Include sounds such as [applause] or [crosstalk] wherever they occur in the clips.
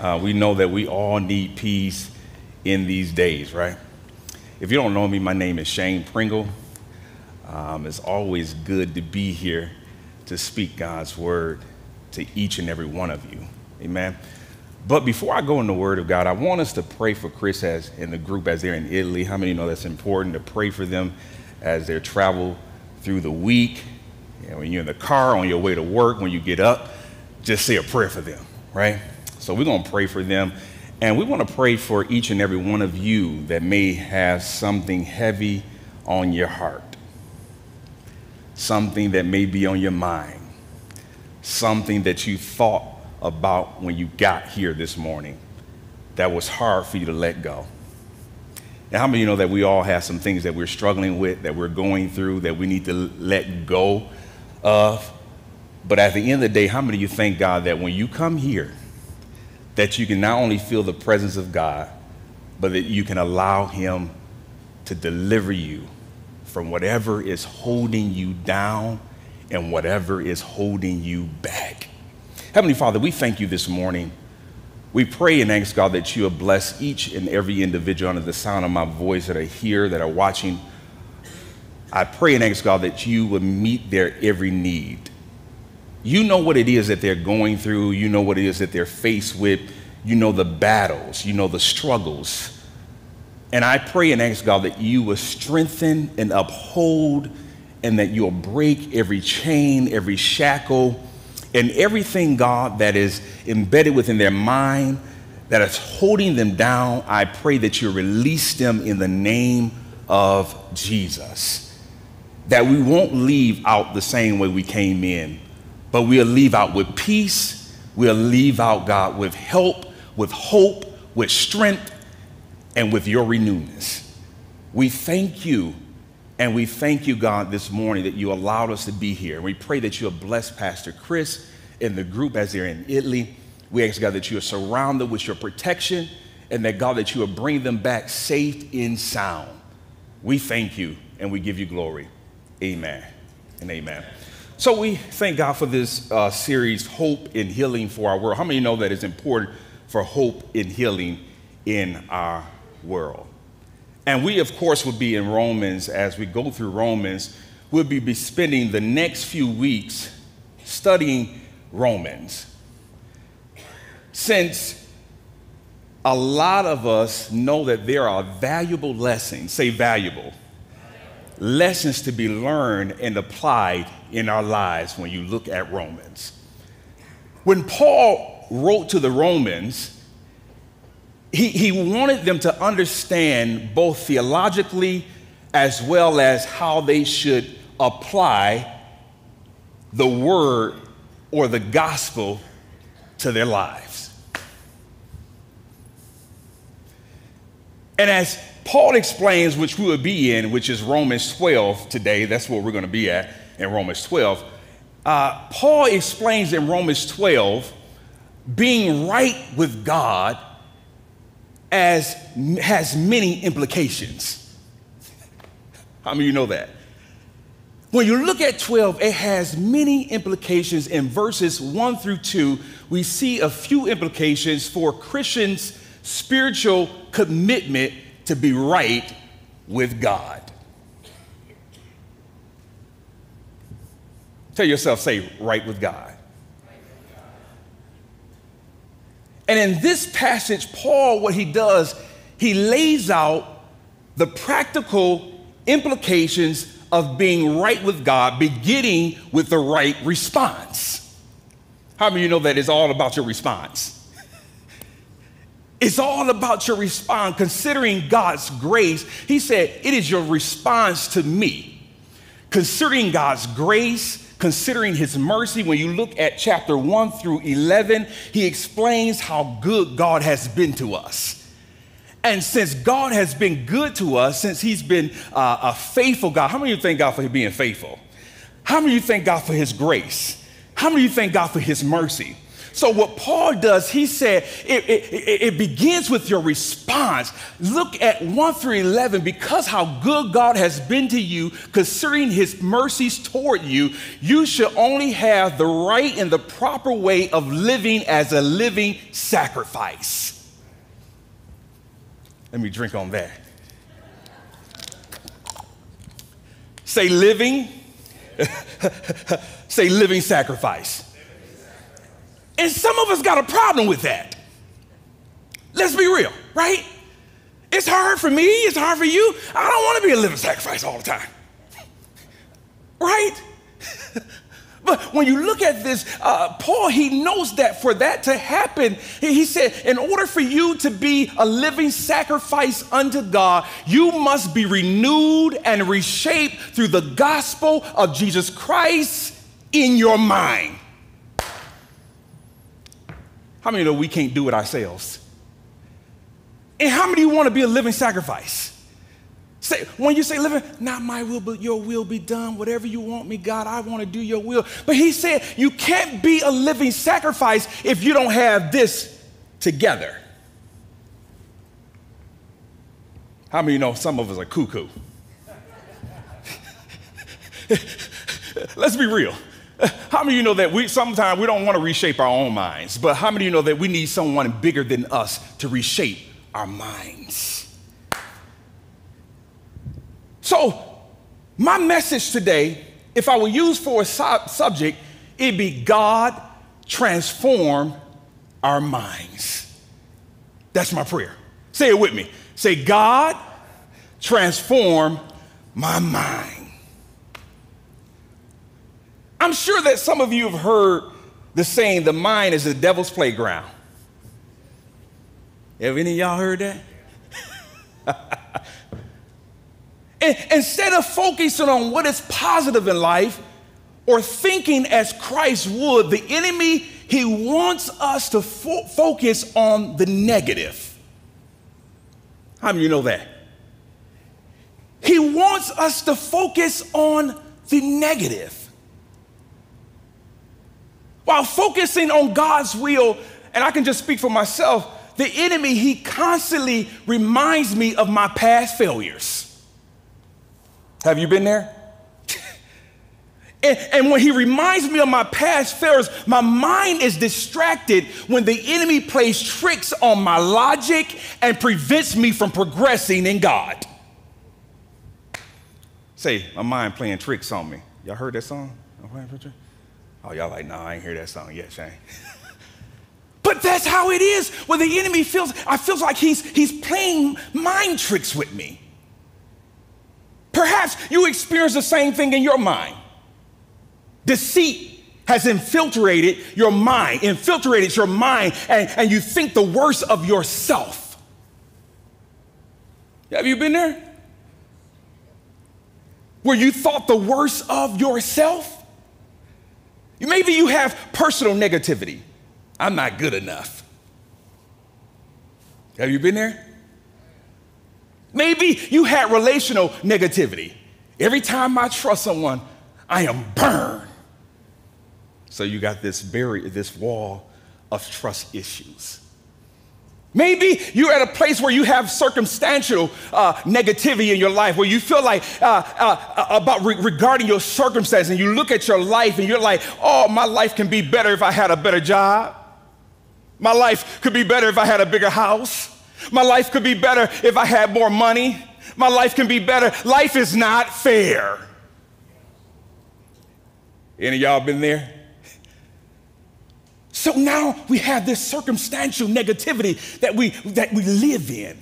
Uh, we know that we all need peace in these days, right? If you don't know me, my name is Shane Pringle. Um, it's always good to be here to speak God's word to each and every one of you. Amen. But before I go in the Word of God, I want us to pray for Chris as in the group as they're in Italy. How many know that's important to pray for them as they travel through the week? You know, when you're in the car on your way to work, when you get up, just say a prayer for them, right? So we're going to pray for them. And we want to pray for each and every one of you that may have something heavy on your heart, something that may be on your mind, something that you thought about when you got here this morning that was hard for you to let go. And how many of you know that we all have some things that we're struggling with, that we're going through, that we need to let go of? But at the end of the day, how many of you thank God that when you come here, that you can not only feel the presence of God, but that you can allow Him to deliver you from whatever is holding you down and whatever is holding you back. Heavenly Father, we thank you this morning. We pray and ask God that you will bless each and every individual under the sound of my voice that are here, that are watching. I pray and ask God that you would meet their every need. You know what it is that they're going through, you know what it is that they're faced with, you know the battles, you know the struggles. And I pray and ask God that you will strengthen and uphold and that you'll break every chain, every shackle and everything, God, that is embedded within their mind, that is holding them down, I pray that you release them in the name of Jesus. That we won't leave out the same way we came in, but we'll leave out with peace, we'll leave out, God, with help, with hope, with strength, and with your renewness. We thank you and we thank you, God, this morning that you allowed us to be here. We pray that you'll bless Pastor Chris and the group as they're in Italy. We ask, God, that you are surrounded with your protection and that, God, that you will bring them back safe and sound. We thank you and we give you glory. Amen and amen. So we thank God for this uh, series, Hope in Healing for Our World. How many know that it's important for hope in healing in our world? And we, of course, will be in Romans as we go through Romans. We'll be spending the next few weeks studying Romans. Since a lot of us know that there are valuable lessons, say valuable, lessons to be learned and applied in our lives when you look at Romans. When Paul wrote to the Romans, he, he wanted them to understand both theologically as well as how they should apply the word or the gospel to their lives. And as Paul explains, which we will be in, which is Romans 12 today, that's what we're going to be at in Romans 12. Uh, Paul explains in Romans 12 being right with God as has many implications. [laughs] How many of you know that? When you look at 12, it has many implications. In verses 1 through 2, we see a few implications for Christians' spiritual commitment to be right with God. Tell yourself, say, right with God. And in this passage, Paul, what he does, he lays out the practical implications of being right with God, beginning with the right response. How many of you know that it's all about your response? It's all about your response. Considering God's grace, he said, It is your response to me. Considering God's grace, considering his mercy. When you look at chapter 1 through 11, he explains how good God has been to us. And since God has been good to us, since he's been uh, a faithful God, how many of you thank God for being faithful? How many of you thank God for his grace? How many of you thank God for his mercy? So, what Paul does, he said, it, it, it, begins with your response. Look at 1 through 11. Because how good God has been to you, considering his mercies toward you, you should only have the right and the proper way of living as a living sacrifice. Let me drink on that. Say living. [laughs] Say living sacrifice. And some of us got a problem with that. Let's be real, right? It's hard for me, it's hard for you. I don't want to be a living sacrifice all the time. Right? [laughs] But when you look at this, uh, Paul, he knows that for that to happen, he said, in order for you to be a living sacrifice unto God, you must be renewed and reshaped through the gospel of Jesus Christ in your mind. How many know we can't do it ourselves? And how many of you want to be a living sacrifice? Say, when you say living, not my will, but your will be done. Whatever you want me, God, I want to do your will. But he said, you can't be a living sacrifice if you don't have this together. How many know some of us are cuckoo? [laughs] Let's be real. [laughs] How many of you know that we sometimes we don't want to reshape our own minds, but how many of you know that we need someone bigger than us to reshape our minds? So, my message today, if I were used for a subject, it'd be God transform our minds. That's my prayer. Say it with me. Say, God transform my mind. I'm sure that some of you have heard the saying, the mind is the devil's playground. Have any of y'all heard that? [laughs] Instead of focusing on what is positive in life or thinking as Christ would, the enemy, he wants us to fo- focus on the negative. How many of you know that? He wants us to focus on the negative. While focusing on God's will, and I can just speak for myself, the enemy, he constantly reminds me of my past failures. Have you been there? [laughs] and, and, when he reminds me of my past failures, my mind is distracted when the enemy plays tricks on my logic and prevents me from progressing in God. Say, my mind playing tricks on me. Y'all heard that song? Oh, y'all like, no, I ain't hear that song yet, Shane. [laughs] but that's how it is when the enemy feels, I feels like he's, he's playing mind tricks with me. Perhaps you experience the same thing in your mind. Deceit has infiltrated your mind, infiltrated your mind, and, and you think the worst of yourself. Have you been there? Where you thought the worst of yourself? Maybe you have personal negativity. I'm not good enough. Have you been there? Maybe you had relational negativity. Every time I trust someone, I am burned. So you got this barrier, this wall of trust issues. Maybe you're at a place where you have circumstantial uh, negativity in your life, where you feel like uh, uh, about re- regarding your circumstances, and you look at your life and you're like, oh, my life can be better if I had a better job. My life could be better if I had a bigger house. My life could be better if I had more money. My life can be better. Life is not fair. Any of y'all been there? So now we have this circumstantial negativity that we that we live in.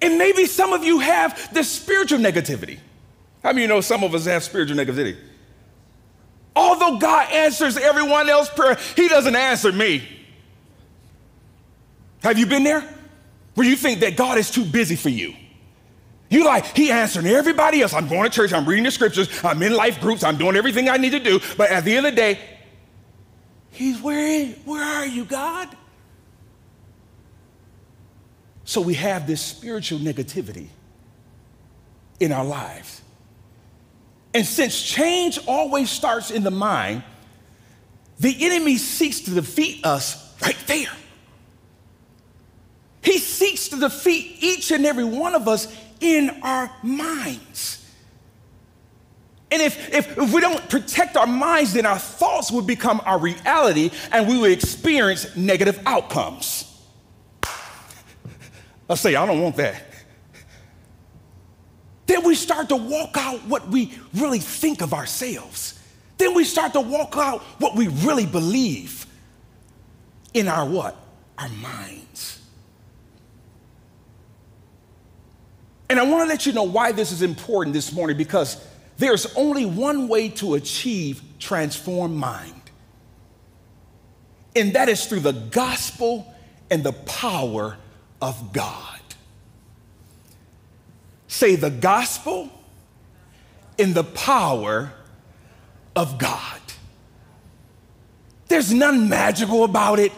And maybe some of you have this spiritual negativity. How many you know some of us have spiritual negativity? Although God answers everyone else's prayer, He doesn't answer me. Have you been there? where you think that God is too busy for you. You like, he answering everybody else. I'm going to church, I'm reading the scriptures, I'm in life groups, I'm doing everything I need to do. But at the end of the day, he's where, where are you, God? So we have this spiritual negativity in our lives. And since change always starts in the mind, the enemy seeks to defeat us right there. He seeks to defeat each and every one of us in our minds. And if, if, if, we don't protect our minds, then our thoughts would become our reality and we would experience negative outcomes. I say, I don't want that. Then we start to walk out what we really think of ourselves. Then we start to walk out what we really believe in our what? Our minds. And I want to let you know why this is important this morning because there's only one way to achieve transformed mind. And that is through the gospel and the power of God. Say the gospel and the power of God. There's nothing magical about it.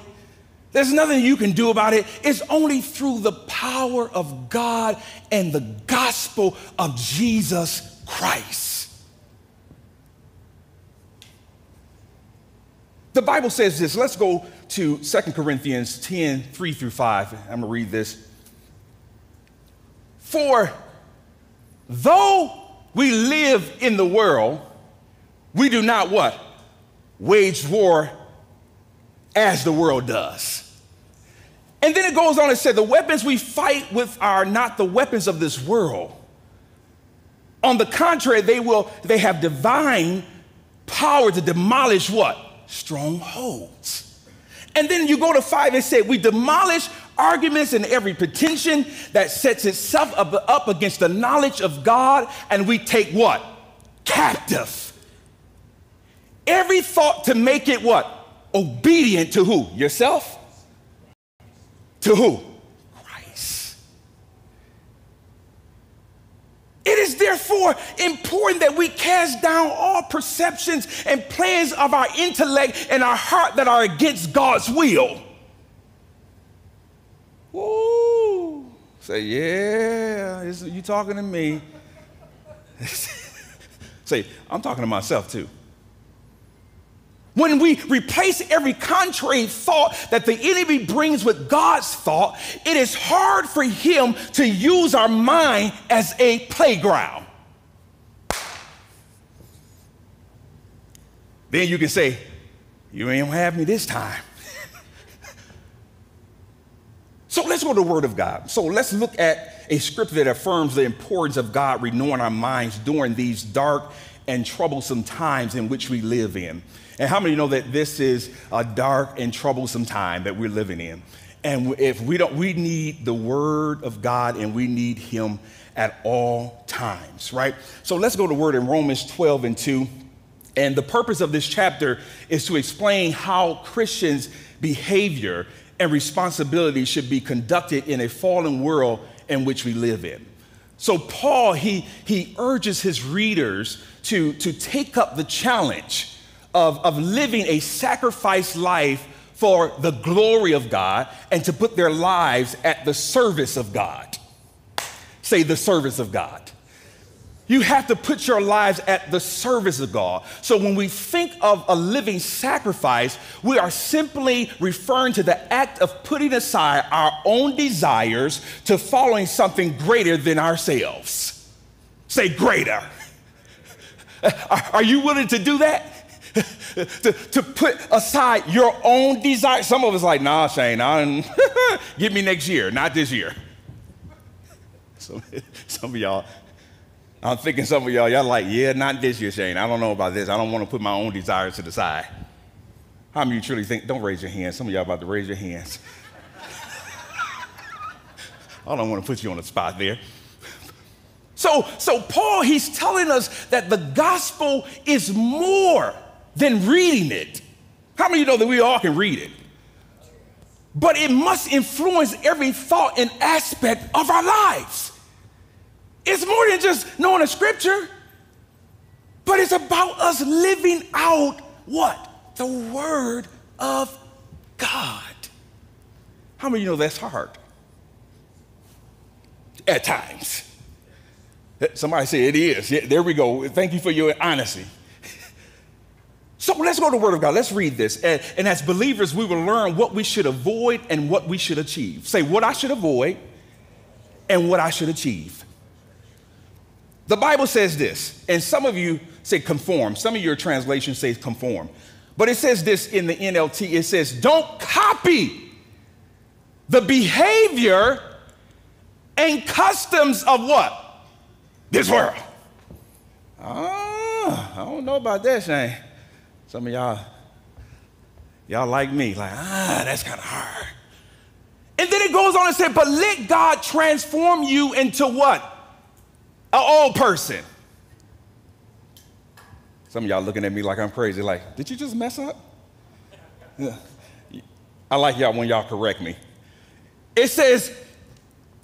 There's nothing you can do about it. It's only through the power of God and the gospel of Jesus Christ. The Bible says this. Let's go to 2 Corinthians 10 3 through 5. I'm going to read this. For though we live in the world, we do not what? Wage war as the world does. And then it goes on and said, the weapons we fight with are not the weapons of this world. On the contrary, they will, they have divine power to demolish what? Strongholds. And then you go to five and say, we demolish arguments and every pretension that sets itself up, up against the knowledge of God, and we take what? Captive. Every thought to make it what? Obedient to who? Yourself? To who? Christ. It is therefore important that we cast down all perceptions and plans of our intellect and our heart that are against God's will. Woo! Say, yeah, you talking to me. [laughs] Say, I'm talking to myself too. When we replace every contrary thought that the enemy brings with God's thought, it is hard for him to use our mind as a playground. Then you can say, You ain't have me this time. [laughs] so let's go to the Word of God. So let's look at a scripture that affirms the importance of God renewing our minds during these dark and troublesome times in which we live in. And how many know that this is a dark and troublesome time that we're living in? And if we don't, we need the word of God and we need him at all times, right? So let's go to the word in Romans 12 and 2. And the purpose of this chapter is to explain how Christians' behavior and responsibility should be conducted in a fallen world in which we live in. So Paul, he, he urges his readers to, to take up the challenge of, of living a sacrifice life for the glory of God and to put their lives at the service of God. Say, the service of God. You have to put your lives at the service of God. So when we think of a living sacrifice, we are simply referring to the act of putting aside our own desires to following something greater than ourselves. Say, greater. [laughs] Are you willing to do that? [laughs] to, to put aside your own desire. Some of us like, nah, Shane, I [laughs] get me next year, not this year. Some, some of y'all, I'm thinking some of y'all, y'all like, yeah, not this year, Shane. I don't know about this. I don't want to put my own desires to the side. How many truly think? Don't raise your hands. Some of y'all about to raise your hands. I don't want to put you on the spot there. So, so Paul, he's telling us that the gospel is more than reading it. How many of you know that we all can read it? But it must influence every thought and aspect of our lives. It's more than just knowing a scripture, but it's about us living out what? The Word of God. How many of you know that's hard? At times. Somebody say it is. Yeah, there we go. Thank you for your honesty. So let's go to the Word of God. Let's read this. And, and, as believers, we will learn what we should avoid and what we should achieve. Say what I should avoid and what I should achieve. The Bible says this, and some of you say conform. Some of your translations say conform. But it says this in the NLT it says, don't copy the behavior and customs of what? This world. Oh, I don't know about that, Shane. Some of y'all, y'all like me, like, ah, that's kind of hard. And then it goes on and said, but let God transform you into what? An old person. Some of y'all looking at me like I'm crazy, like, did you just mess up? I like y'all when y'all correct me. It says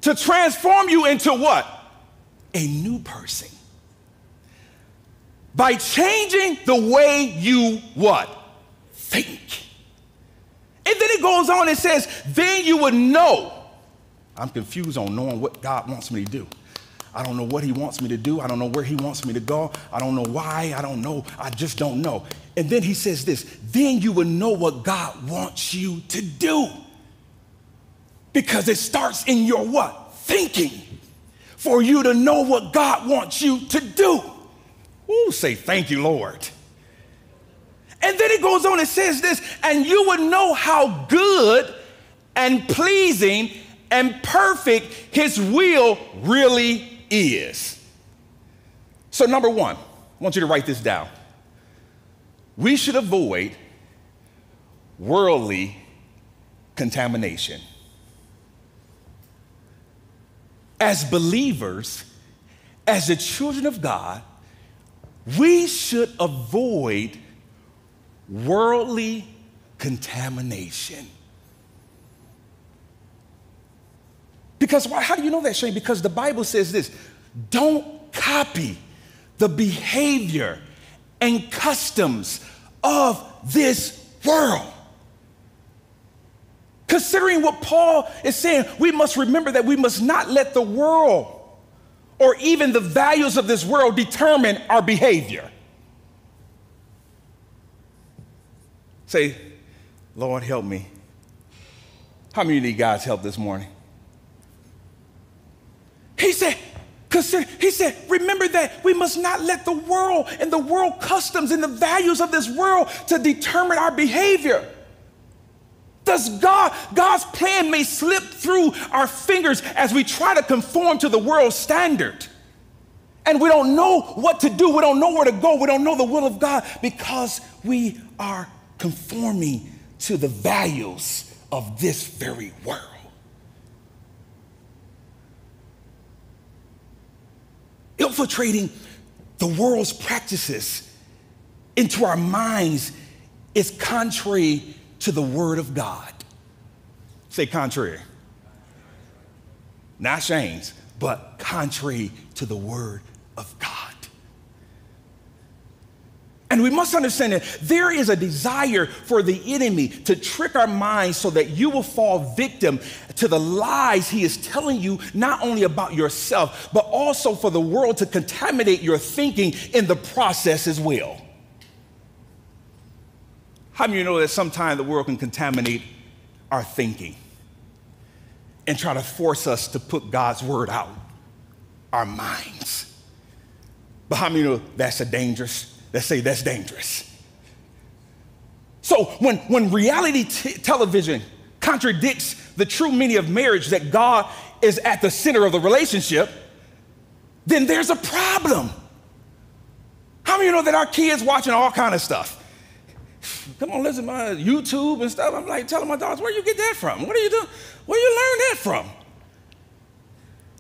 to transform you into what? A new person by changing the way you what? Think. And then it goes on and says, then you would know. I'm confused on knowing what God wants me to do. I don't know what he wants me to do. I don't know where he wants me to go. I don't know why. I don't know. I just don't know. And then he says this, then you would know what God wants you to do. Because it starts in your what? Thinking. For you to know what God wants you to do. Ooh, say thank you, Lord. And then it goes on and says this, and you would know how good and pleasing and perfect his will really is. So, number one, I want you to write this down. We should avoid worldly contamination. As believers, as the children of God, we should avoid worldly contamination. Because why? How do you know that, Shane? Because the Bible says this don't copy the behavior and customs of this world. Considering what Paul is saying, we must remember that we must not let the world or even the values of this world determine our behavior. Say, Lord, help me. How many need God's help this morning? He said, consider, he said, remember that we must not let the world and the world customs and the values of this world to determine our behavior. Does God, God's plan may slip through our fingers as we try to conform to the world's standard. And we don't know what to do. We don't know where to go. We don't know the will of God because we are conforming to the values of this very world. Infiltrating the world's practices into our minds is contrary to the Word of God. Say contrary. Not Shane's, but contrary to the Word of God. And we must understand that there is a desire for the enemy to trick our minds so that you will fall victim to the lies he is telling you, not only about yourself, but also for the world to contaminate your thinking in the process as well. How many of you know that sometimes the world can contaminate our thinking and try to force us to put God's word out, our minds? But how many know that's a dangerous? Let's say that's dangerous. So when, when reality t- television contradicts the true meaning of marriage that God is at the center of the relationship, then there's a problem. How many know that our kids watching all kind of stuff? Come on, listen to my YouTube and stuff. I'm like telling my daughters, where you get that from? What are you doing? Where you learn that from?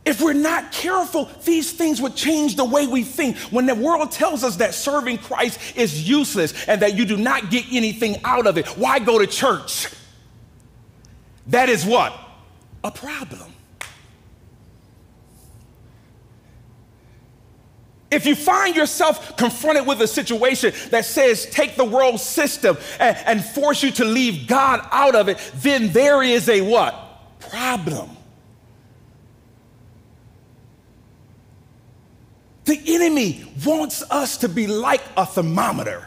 If we're not careful, these things would change the way we think. When the world tells us that serving Christ is useless and that you do not get anything out of it, why go to church? That is what? A problem. If you find yourself confronted with a situation that says take the world system and, and, force you to leave God out of it, then there is a what? Problem. The enemy wants us to be like a thermometer.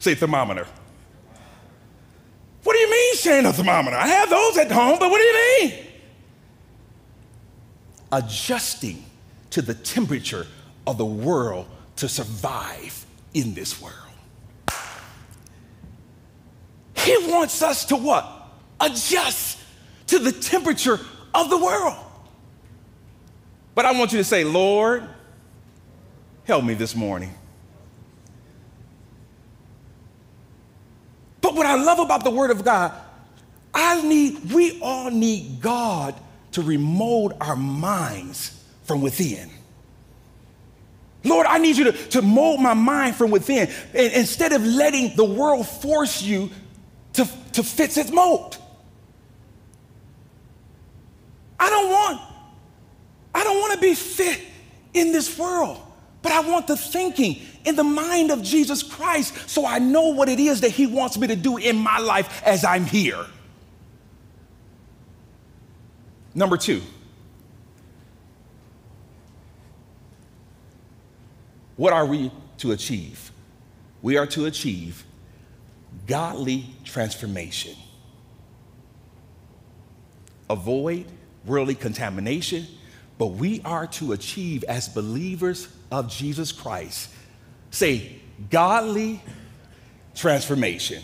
Say thermometer. What do you mean, saying a thermometer? I have those at home, but what do you mean? Adjusting to the temperature of the world to survive in this world. He wants us to what? Adjust to the temperature of the world. But I want you to say, Lord, help me this morning. But what I love about the Word of God, I need, we all need God to remold our minds from within. Lord, I need you to, to mold my mind from within. And instead of letting the world force you to, to fit its mold. I don't want, I don't want to be fit in this world, but I want the thinking in the mind of Jesus Christ so I know what it is that He wants me to do in my life as I'm here. Number two, what are we to achieve? We are to achieve godly transformation. Avoid worldly contamination, but we are to achieve as believers of Jesus Christ. Say, godly transformation.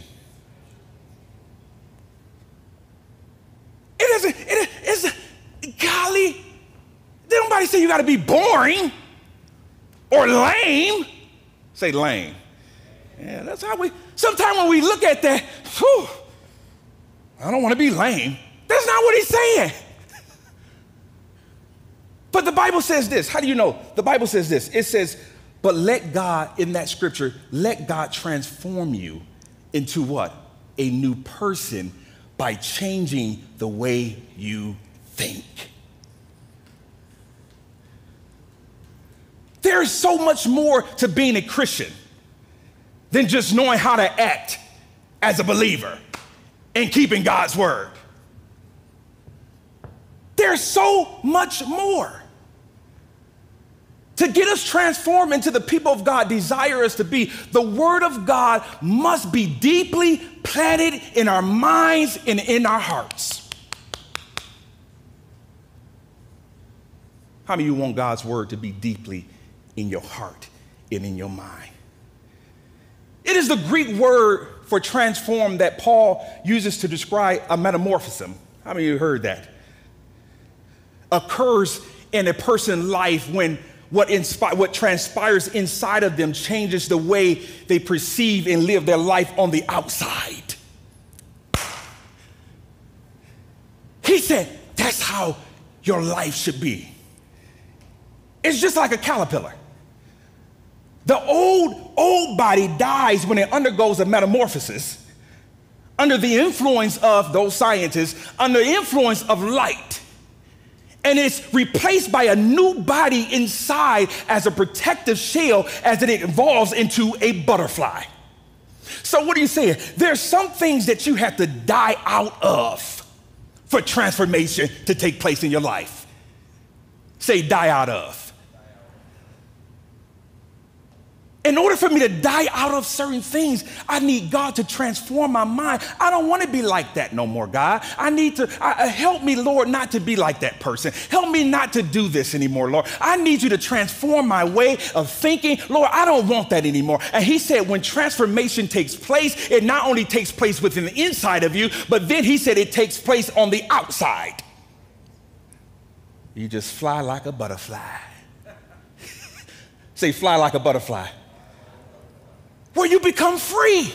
It isn't, it is, golly, did nobody say you got to be boring or lame. Say lame. Yeah, that's how we, sometimes when we look at that, whew, I don't want to be lame. That's not what he's saying. [laughs] But the Bible says this. How do you know? The Bible says this. It says, but let God, in that scripture, let God transform you into what? A new person by changing the way you think. There's so much more to being a Christian than just knowing how to act as a believer and keeping God's word. There's so much more. To get us transformed into the people of God desire us to be, the word of God must be deeply planted in our minds and in our hearts. How many of you want God's word to be deeply in your heart and in your mind? It is the Greek word for transform that Paul uses to describe a metamorphism. How many of you heard that? Occurs in a person's life when what, inspi- what transpires inside of them changes the way they perceive and live their life on the outside. He said, That's how your life should be. It's just like a caterpillar. The old, old body dies when it undergoes a metamorphosis under the influence of those scientists, under the influence of light. And it's replaced by a new body inside as a protective shell as it evolves into a butterfly. So, what are you saying? There's some things that you have to die out of for transformation to take place in your life. Say, die out of. In order for me to die out of certain things, I need God to transform my mind. I don't want to be like that no more, God. I need to uh, help me, Lord, not to be like that person. Help me not to do this anymore, Lord. I need you to transform my way of thinking. Lord, I don't want that anymore. And He said, when transformation takes place, it not only takes place within the inside of you, but then He said it takes place on the outside. You just fly like a butterfly. [laughs] Say, fly like a butterfly where you become free.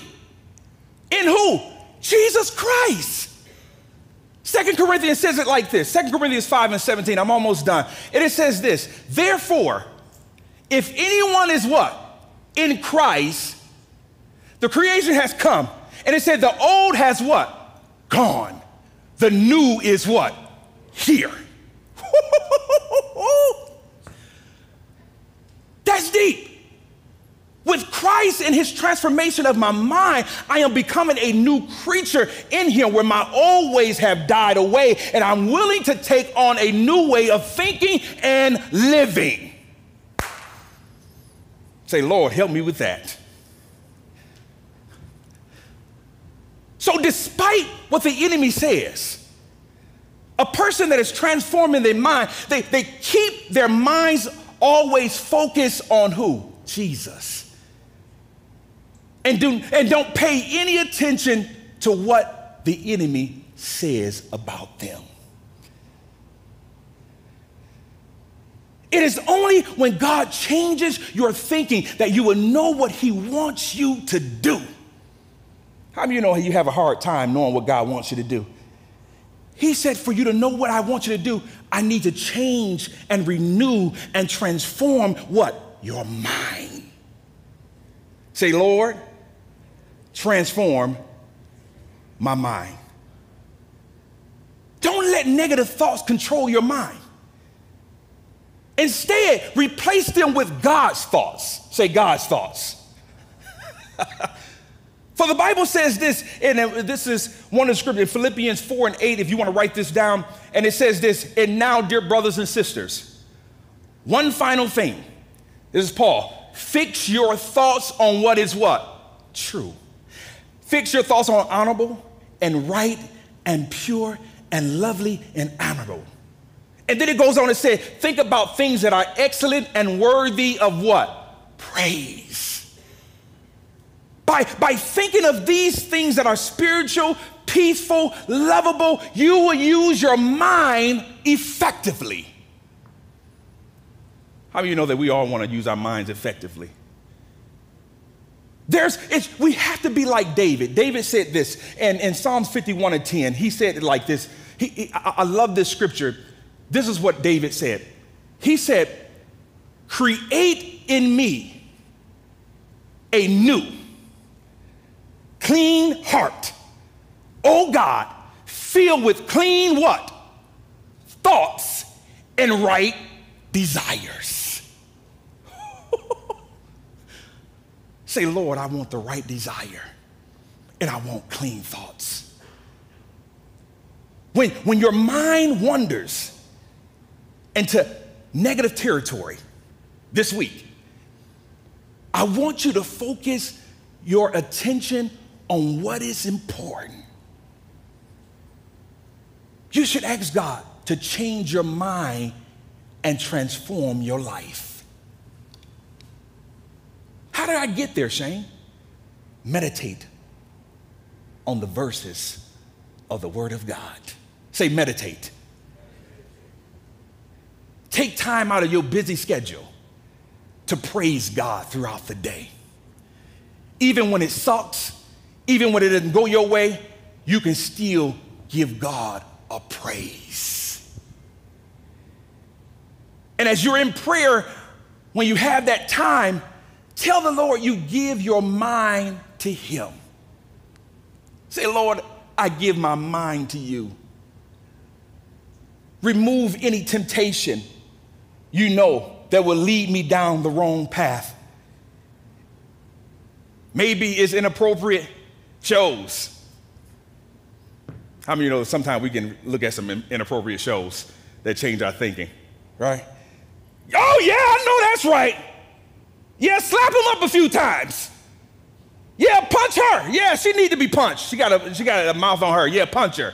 In who? Jesus Christ. Second Corinthians says it like this Second Corinthians 5 and 17. I'm almost done. And it says this Therefore, if anyone is what? In Christ, the creation has come. And it said the old has what? Gone. The new is what? Here. That's deep. With And his transformation of my mind, I am becoming a new creature in him where my old ways have died away, and I'm willing to take on a new way of thinking and living. Say, Lord, help me with that. So, despite what the enemy says, a person that is transforming their mind, they, they keep their minds always focused on who? Jesus. And, do, and don't pay any attention to what the enemy says about them. It is only when God changes your thinking that you will know what He wants you to do. How many of you know you have a hard time knowing what God wants you to do? He said, For you to know what I want you to do, I need to change and renew and transform what? Your mind. Say, Lord, transform my mind. Don't let negative thoughts control your mind. Instead, replace them with God's thoughts. Say, God's thoughts. [laughs] For the Bible says this, and this is one of the scriptures, Philippians 4 and 8, if you want to write this down. And it says this, and now, dear brothers and sisters, one final thing. This is Paul. Fix your thoughts on what is what? True. Fix your thoughts on honorable and right and pure and lovely and honorable. And then it goes on to say, think about things that are excellent and worthy of what? Praise. By, by thinking of these things that are spiritual, peaceful, lovable, you will use your mind effectively. How do you know that we all want to use our minds effectively? There's, it's, we have to be like David. David said this, and in Psalms 51 and 10, he said it like this. He, he, I, I love this scripture. This is what David said. He said, Create in me a new clean heart. Oh God, filled with clean what? Thoughts and right desires. Say, Lord, I want the right desire and I want clean thoughts. When, when your mind wanders into negative territory this week, I want you to focus your attention on what is important. You should ask God to change your mind and transform your life. How did I get there, Shane? Meditate on the verses of the Word of God. Say, meditate. Take time out of your busy schedule to praise God throughout the day. Even when it sucks, even when it doesn't go your way, you can still give God a praise. And as you're in prayer, when you have that time, tell the Lord you give your mind to Him. Say, Lord, I give my mind to you. Remove any temptation you know that will lead me down the wrong path. Maybe it's inappropriate shows. How many you know sometimes we can look at some inappropriate shows that change our thinking, right? Oh, yeah, I know that's right. Yeah, slap him up a few times. Yeah, punch her. Yeah, she need to be punched. She got a, she got a mouth on her. Yeah, punch her.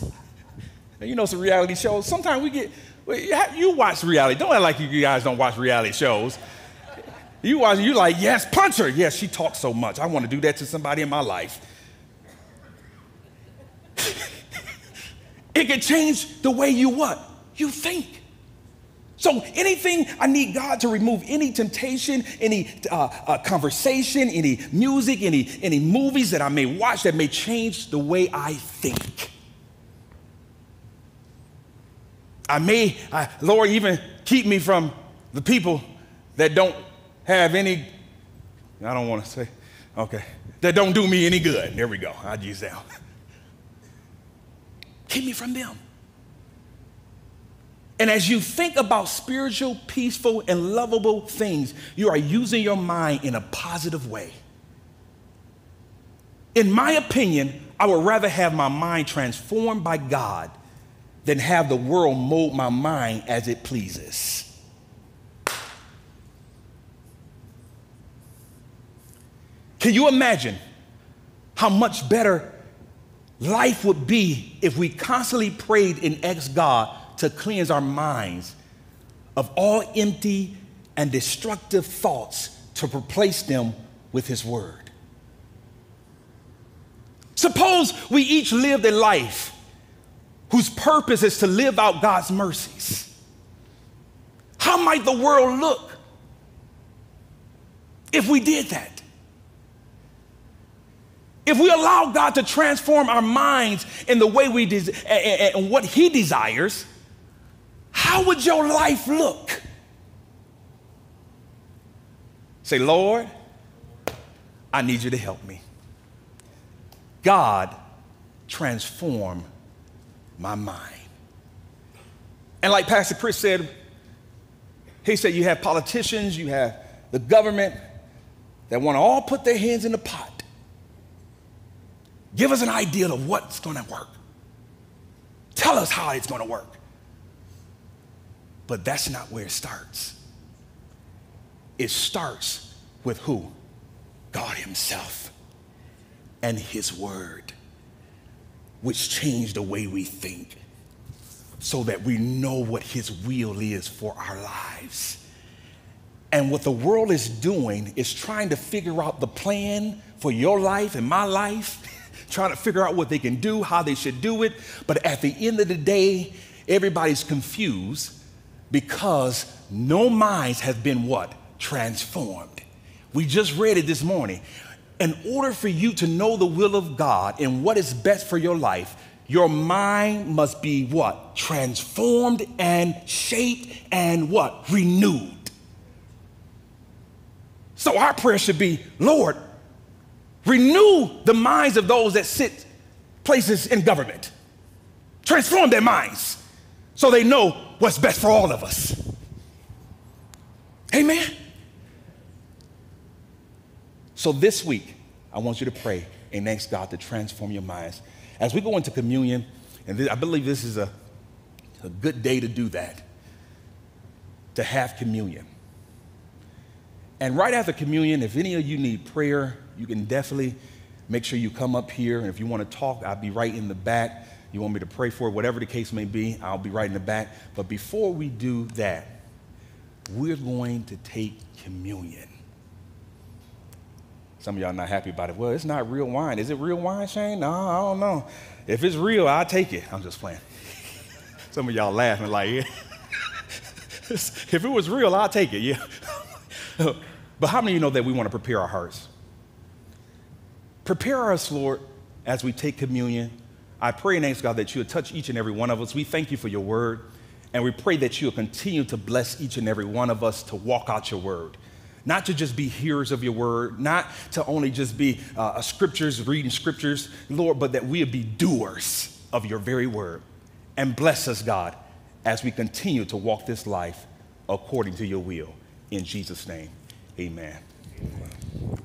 [laughs] you know some reality shows. Sometimes we get, you watch reality. Don't act like you guys don't watch reality shows. You watch, you like, yes, punch her. Yes, she talks so much. I want to do that to somebody in my life. [laughs] it can change the way you what? You think. So anything, I need God to remove any temptation, any uh, uh, conversation, any music, any, any movies that I may watch that may change the way I think. I may, I, Lord, even keep me from the people that don't have any, I don't want to say, okay, that don't do me any good. There we go. I'll use that. Keep me from them. And as you think about spiritual, peaceful, and lovable things, you are using your mind in a positive way. In my opinion, I would rather have my mind transformed by God than have the world mold my mind as it pleases. Can you imagine how much better life would be if we constantly prayed and asked God to cleanse our minds of all empty and destructive thoughts to replace them with His Word. Suppose we each lived a life whose purpose is to live out God's mercies. How might the world look if we did that? If we allow God to transform our minds in the way we des- and what He desires, how would your life look? Say, Lord, I need you to help me. God, transform my mind. And like Pastor Chris said, he said, you have politicians, you have the government that want to all put their hands in the pot. Give us an idea of what's going to work. Tell us how it's going to work. But that's not where it starts. It starts with who? God Himself and His Word, which changed the way we think so that we know what His will is for our lives. And what the world is doing is trying to figure out the plan for your life and my life, [laughs] trying to figure out what they can do, how they should do it. But at the end of the day, everybody's confused because no minds have been what? Transformed. We just read it this morning. In order for you to know the will of God and what is best for your life, your mind must be what? Transformed and shaped and what? Renewed. So our prayer should be, Lord, renew the minds of those that sit places in government. Transform their minds so they know what's best for all of us. Amen. So this week, I want you to pray and ask God to transform your minds. As we go into communion, and I believe this is a, a good day to do that, to have communion. And right after communion, if any of you need prayer, you can definitely make sure you come up here. And if you want to talk, I'll be right in the back. You want me to pray for whatever the case may be, I'll be right in the back. But before we do that, we're going to take communion. Some of y'all not happy about it. Well, it's not real wine. Is it real wine, Shane? No, I don't know. If it's real, I'll take it. I'm just playing. [laughs] Some of y'all laughing like, yeah. [laughs] if it was real, I'll take it, yeah. [laughs] but how many of you know that we want to prepare our hearts? Prepare us, Lord, as we take communion. I pray and ask God that you would touch each and every one of us. We thank you for your word, and we pray that you'll continue to bless each and every one of us to walk out your word not to just be hearers of your word, not to only just be uh, scriptures, reading scriptures, Lord, but that we'll be doers of your very word. And bless us, God, as we continue to walk this life according to your will. In Jesus' name, amen. amen.